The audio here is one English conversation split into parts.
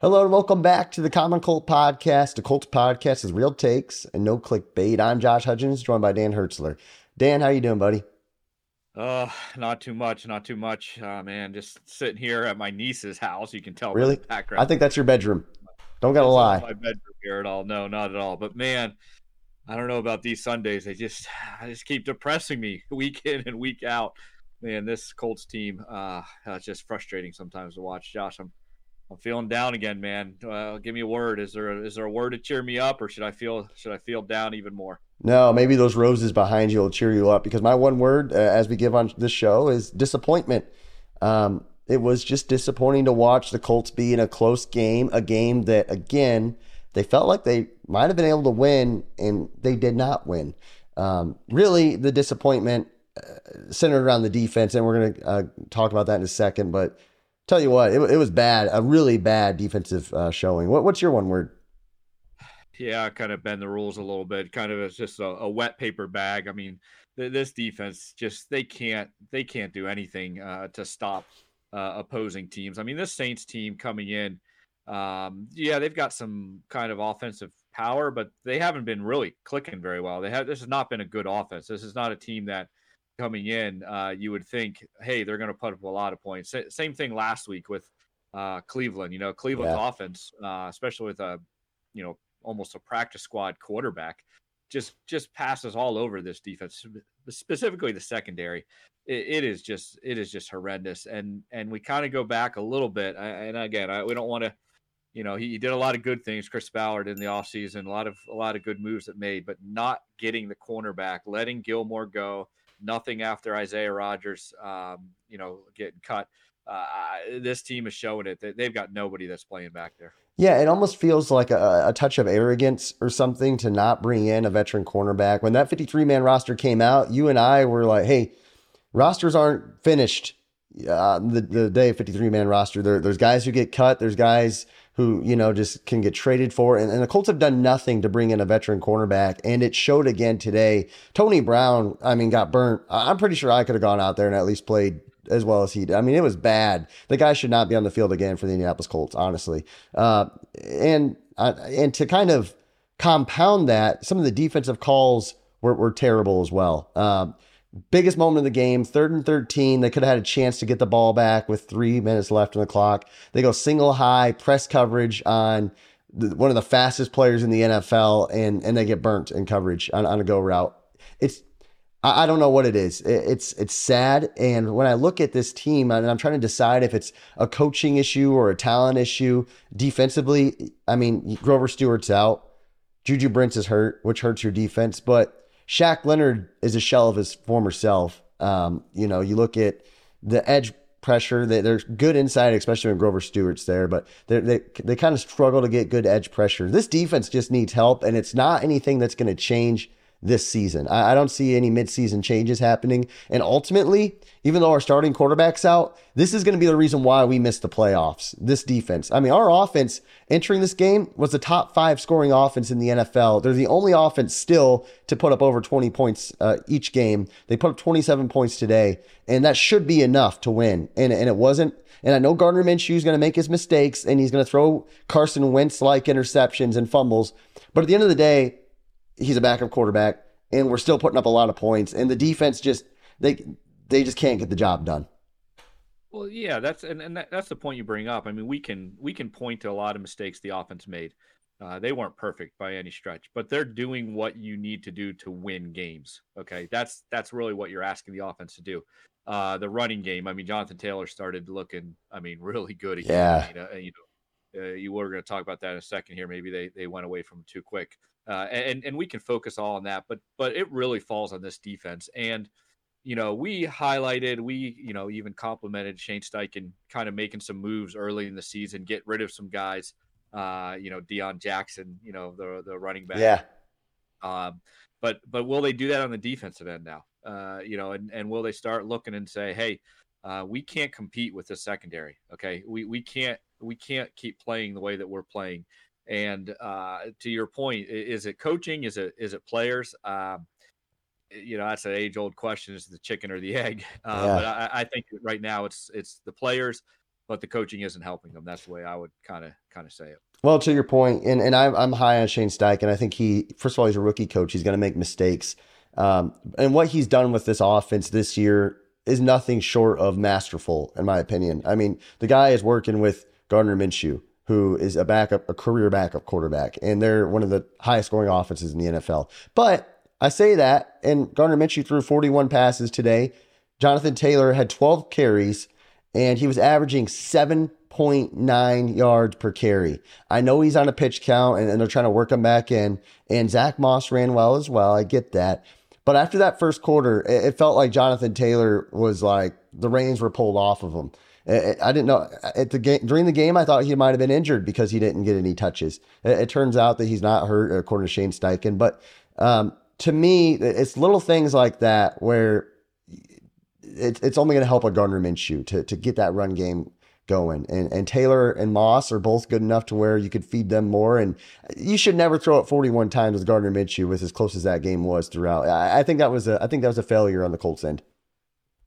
Hello and welcome back to the Common Colt Podcast. The Colt Podcast is real takes and no clickbait. I'm Josh Hudgens, joined by Dan Hertzler. Dan, how you doing, buddy? Uh, not too much, not too much. Uh, man, just sitting here at my niece's house. You can tell. Really? I think that's your bedroom. Don't gotta lie. my bedroom here at all? No, not at all. But man, I don't know about these Sundays. They just, I just keep depressing me week in and week out. Man, this Colts team, uh, it's just frustrating sometimes to watch. Josh, I'm I'm feeling down again, man. Uh, give me a word. Is there a, is there a word to cheer me up, or should I feel should I feel down even more? No, maybe those roses behind you will cheer you up. Because my one word, uh, as we give on this show, is disappointment. Um, it was just disappointing to watch the Colts be in a close game, a game that again they felt like they might have been able to win, and they did not win. Um, really, the disappointment uh, centered around the defense, and we're going to uh, talk about that in a second, but tell you what, it, it was bad, a really bad defensive uh, showing. What, what's your one word? Yeah, kind of bend the rules a little bit. Kind of it's just a, a wet paper bag. I mean, th- this defense just they can't they can't do anything uh, to stop uh, opposing teams. I mean, this Saints team coming in, um, yeah, they've got some kind of offensive power, but they haven't been really clicking very well. They have this has not been a good offense. This is not a team that coming in, uh, you would think, hey, they're going to put up a lot of points. S- same thing last week with uh, Cleveland. You know, Cleveland's yeah. offense, uh, especially with a, you know, almost a practice squad quarterback, just just passes all over this defense, specifically the secondary. it, it is just it is just horrendous. And and we kind of go back a little bit. And again, I, we don't want to. You know, he, he, did a lot of good things, Chris Ballard in the offseason, a lot of a lot of good moves that made, but not getting the cornerback, letting Gilmore go, nothing after Isaiah Rogers, um, you know, getting cut. Uh, this team is showing it they've got nobody that's playing back there. Yeah, it almost feels like a, a, touch of arrogance or something to not bring in a veteran cornerback. When that 53 man roster came out, you and I were like, hey, rosters aren't finished. Uh, the, the day 53 man roster, there, there's guys who get cut, there's guys who, you know, just can get traded for. And, and the Colts have done nothing to bring in a veteran cornerback. And it showed again today. Tony Brown, I mean, got burnt. I'm pretty sure I could have gone out there and at least played as well as he did. I mean, it was bad. The guy should not be on the field again for the Indianapolis Colts, honestly. Uh, and uh, and to kind of compound that, some of the defensive calls were, were terrible as well. Uh, biggest moment of the game, third and 13. They could have had a chance to get the ball back with three minutes left on the clock. They go single high press coverage on the, one of the fastest players in the NFL, and and they get burnt in coverage on, on a go route. It's I, don't know what it is. It, it's it's sad, and when I look at this team, and I'm trying to decide if it's a coaching issue or a talent issue defensively. I mean, Grover Stewart's out. Juju Brents is hurt, which hurts your defense, but Shaq Leonard is a shell of his former self. Um, you know, you look at the edge pressure. They, they're good inside, especially when Grover Stewart's there, but they they they kind of struggle to get good edge pressure. This defense just needs help, and it's not anything that's going to change this season. I, I don't see any midseason changes happening. And ultimately, even though our starting quarterback's out, this is going to be the reason why we missed the playoffs. This defense. I mean, our offense entering this game was the top five scoring offense in the NFL. They're the only offense still to put up over 20 points uh, each game. They put up 27 points today, and that should be enough to win. And, and it wasn't. And I know Gardner Minshew is going to make his mistakes and he's going to throw Carson Wentz like interceptions and fumbles. But at the end of the day, he's a backup quarterback, and we're still putting up a lot of points. And the defense just they they just can't get the job done. Well, yeah, that's and, and that, that's the point you bring up. I mean, we can we can point to a lot of mistakes the offense made. Uh, they weren't perfect by any stretch, but they're doing what you need to do to win games. Okay, that's that's really what you're asking the offense to do. Uh, the running game. I mean, Jonathan Taylor started looking. I mean, really good again. Yeah. You know, you know, uh, you were going to talk about that in a second here. Maybe they they went away from too quick uh, and and we can focus all on that. But but it really falls on this defense. And you know, we highlighted, we you know even complimented Shane Steichen kind of making some moves early in the season, get rid of some guys. Uh, you know, Deon Jackson, you know the the running back. Yeah. Um, but but will they do that on the defensive end now? Uh, you know, and and will they start looking and say, hey, uh, we can't compete with the secondary. Okay, we we can't we can't keep playing the way that we're playing. And uh, to your point, is it coaching? Is it is it players? Um, you know, that's an age old question: is the chicken or the egg? Uh, yeah. But I, I, think right now it's it's the players. but the coaching isn't helping them. That's the way I would kind of kind of say it. Well, to your point, and, and I'm, I'm high on Shane Steichen. I think he, first of all, he's a rookie coach. He's going to make mistakes. Um, and what he's done with this offense this year is nothing short of masterful, in my opinion. I mean, the guy is working with Gardner Minshew, who is a backup, a career backup quarterback, and they're one of the highest scoring offenses in the NFL. But I say that, and Gardner Minshew threw 41 passes today. Jonathan Taylor had 12 carries, and he was averaging 7.9 yards per carry. I know he's on a pitch count and, and, they're trying to work him back in. And Zach Moss ran well as well. I get that. But after that first quarter, it, it felt like Jonathan Taylor was like the reins were pulled off of him. I didn't know at the game during the game. I thought he might have been injured because he didn't get any touches. It, it turns out that he's not hurt, according to Shane Steichen. But um, to me, it's little things like that where it, it's only going to help a Gardner Minshew to to get that run game going. And and Taylor and Moss are both good enough to where you could feed them more. And you should never throw it 41 times with Gardner Minshew with as close as that game was throughout. I, I think that was a I think that was a failure on the Colts end.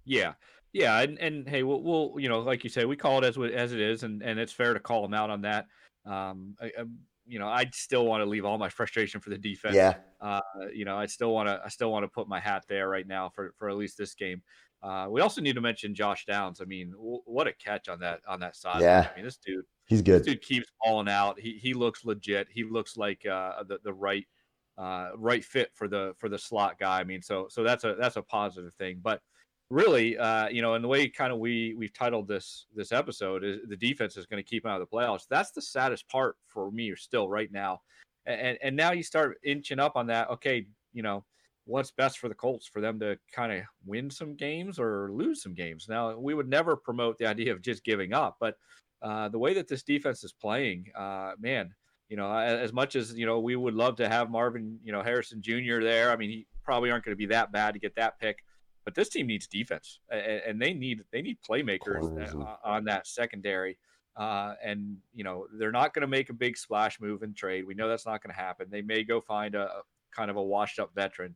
Yeah. Yeah, and, and hey, we'll, we'll you know, like you say, we call it as as it is, and, and it's fair to call them out on that. Um, I, I, you know, I still want to leave all my frustration for the defense. Yeah. Uh, you know, I still want to I still want to put my hat there right now for for at least this game. Uh, we also need to mention Josh Downs. I mean, w- what a catch on that on that side. Yeah. I mean, this dude, he's good. This dude keeps falling out. He he looks legit. He looks like uh, the the right uh, right fit for the for the slot guy. I mean, so so that's a that's a positive thing. But really, uh, you know, and the way kind of we we've titled this this episode is the defense is going to keep out of the playoffs. That's the saddest part for me still right now. And and now you start inching up on that. Okay, you know what's best for the Colts for them to kind of win some games or lose some games. Now, we would never promote the idea of just giving up, but uh, the way that this defense is playing, uh, man, you know, as much as you know, we would love to have Marvin, you know, Harrison Jr. there. I mean, he probably aren't going to be that bad to get that pick, but this team needs defense, and they need they need playmakers uh, on that secondary. Uh, and you know they're not going to make a big splash move and trade. We know that's not going to happen. They may go find a, kind of a washed up veteran.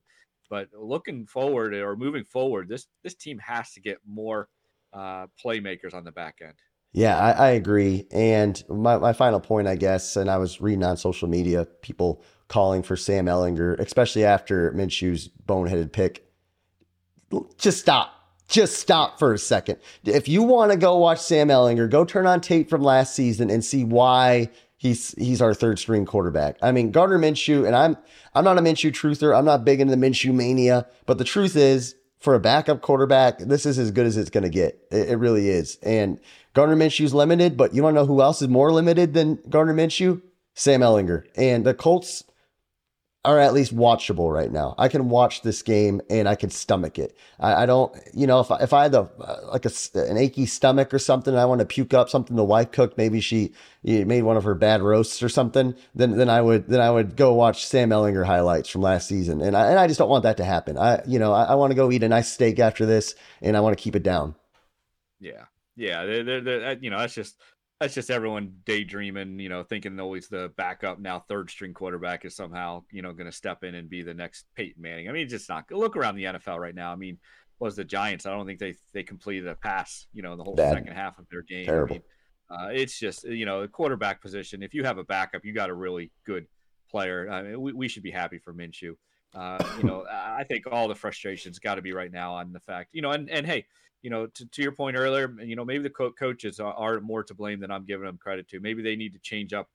But looking forward or moving forward, this this team has to get more uh, playmakers on the back end. Yeah, I, I, agree. And my, my final point, I guess, and I was reading on social media, people calling for Sam Ehlinger, especially after Minshew's boneheaded pick. Just stop. Just stop for a second. If you want to go watch Sam Ehlinger, go turn on tape from last season and see why he's he's our third string quarterback. I mean, Gardner Minshew, and I'm I'm not a Minshew truther. I'm not big into the Minshew mania, but the truth is, for a backup quarterback, this is as good as it's going to get. It, it, really is. And Gardner Minshew's limited, but you to know who else is more limited than Gardner Minshew? Sam Ehlinger. And the Colts are at least watchable right now. I can watch this game and I can stomach it. I, I don't, you know, if I, if I had a, uh, like a, an achy stomach or something, I want to puke up something the wife cooked, maybe she made one of her bad roasts or something, then, then I would, then I would go watch Sam Ehlinger highlights from last season. And I, and I just don't want that to happen. I, you know, I, I want to go eat a nice steak after this and I want to keep it down. Yeah. Yeah. They're, they're, they're, you know, that's just, that's just everyone daydreaming, you know, thinking always the backup now third string quarterback is somehow, you know, going to step in and be the next Peyton Manning. I mean, it's just not look around the NFL right now. I mean, was the Giants? I don't think they they completed a pass, you know, the whole Bad. second half of their game. Terrible. I mean, uh, it's just you know the quarterback position. If you have a backup, you got a really good player. I mean, we, we should be happy for Minshew. Uh, you know, I think all the frustrations got to be right now on the fact, you know, and and hey, you know, to, to your point earlier, you know, maybe the co- coaches are, are, more to blame than I'm giving them credit to. Maybe they need to change up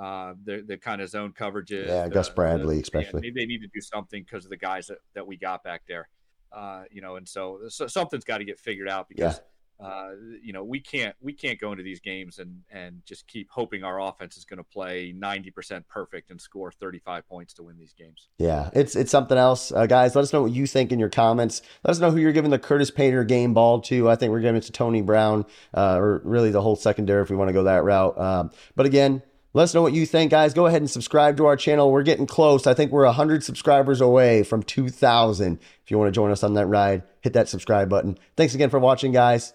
uh, the the kind of zone coverages. Yeah, Gus Bradley, the, especially. Maybe they need to do something because of the guys that, that we got back there. Uh, you know, and so, so something's got to get figured out because. Yeah uh, you know, we can't we can't go into these games and and just keep hoping our offense is going to play 90% perfect and score 35 points to win these games. Yeah, it's it's something else, uh, guys. Let us know what you think in your comments. Let us know who you're giving the Curtis Painter game ball to. I think we're giving it to Tony Brown, uh, or really the whole secondary if we want to go that route. Um, but again. Let us know what you think, guys. Go ahead and subscribe to our channel. We're getting close. I think we're 100 subscribers away from 2,000. If you want to join us on that ride, hit that subscribe button. Thanks again for watching, guys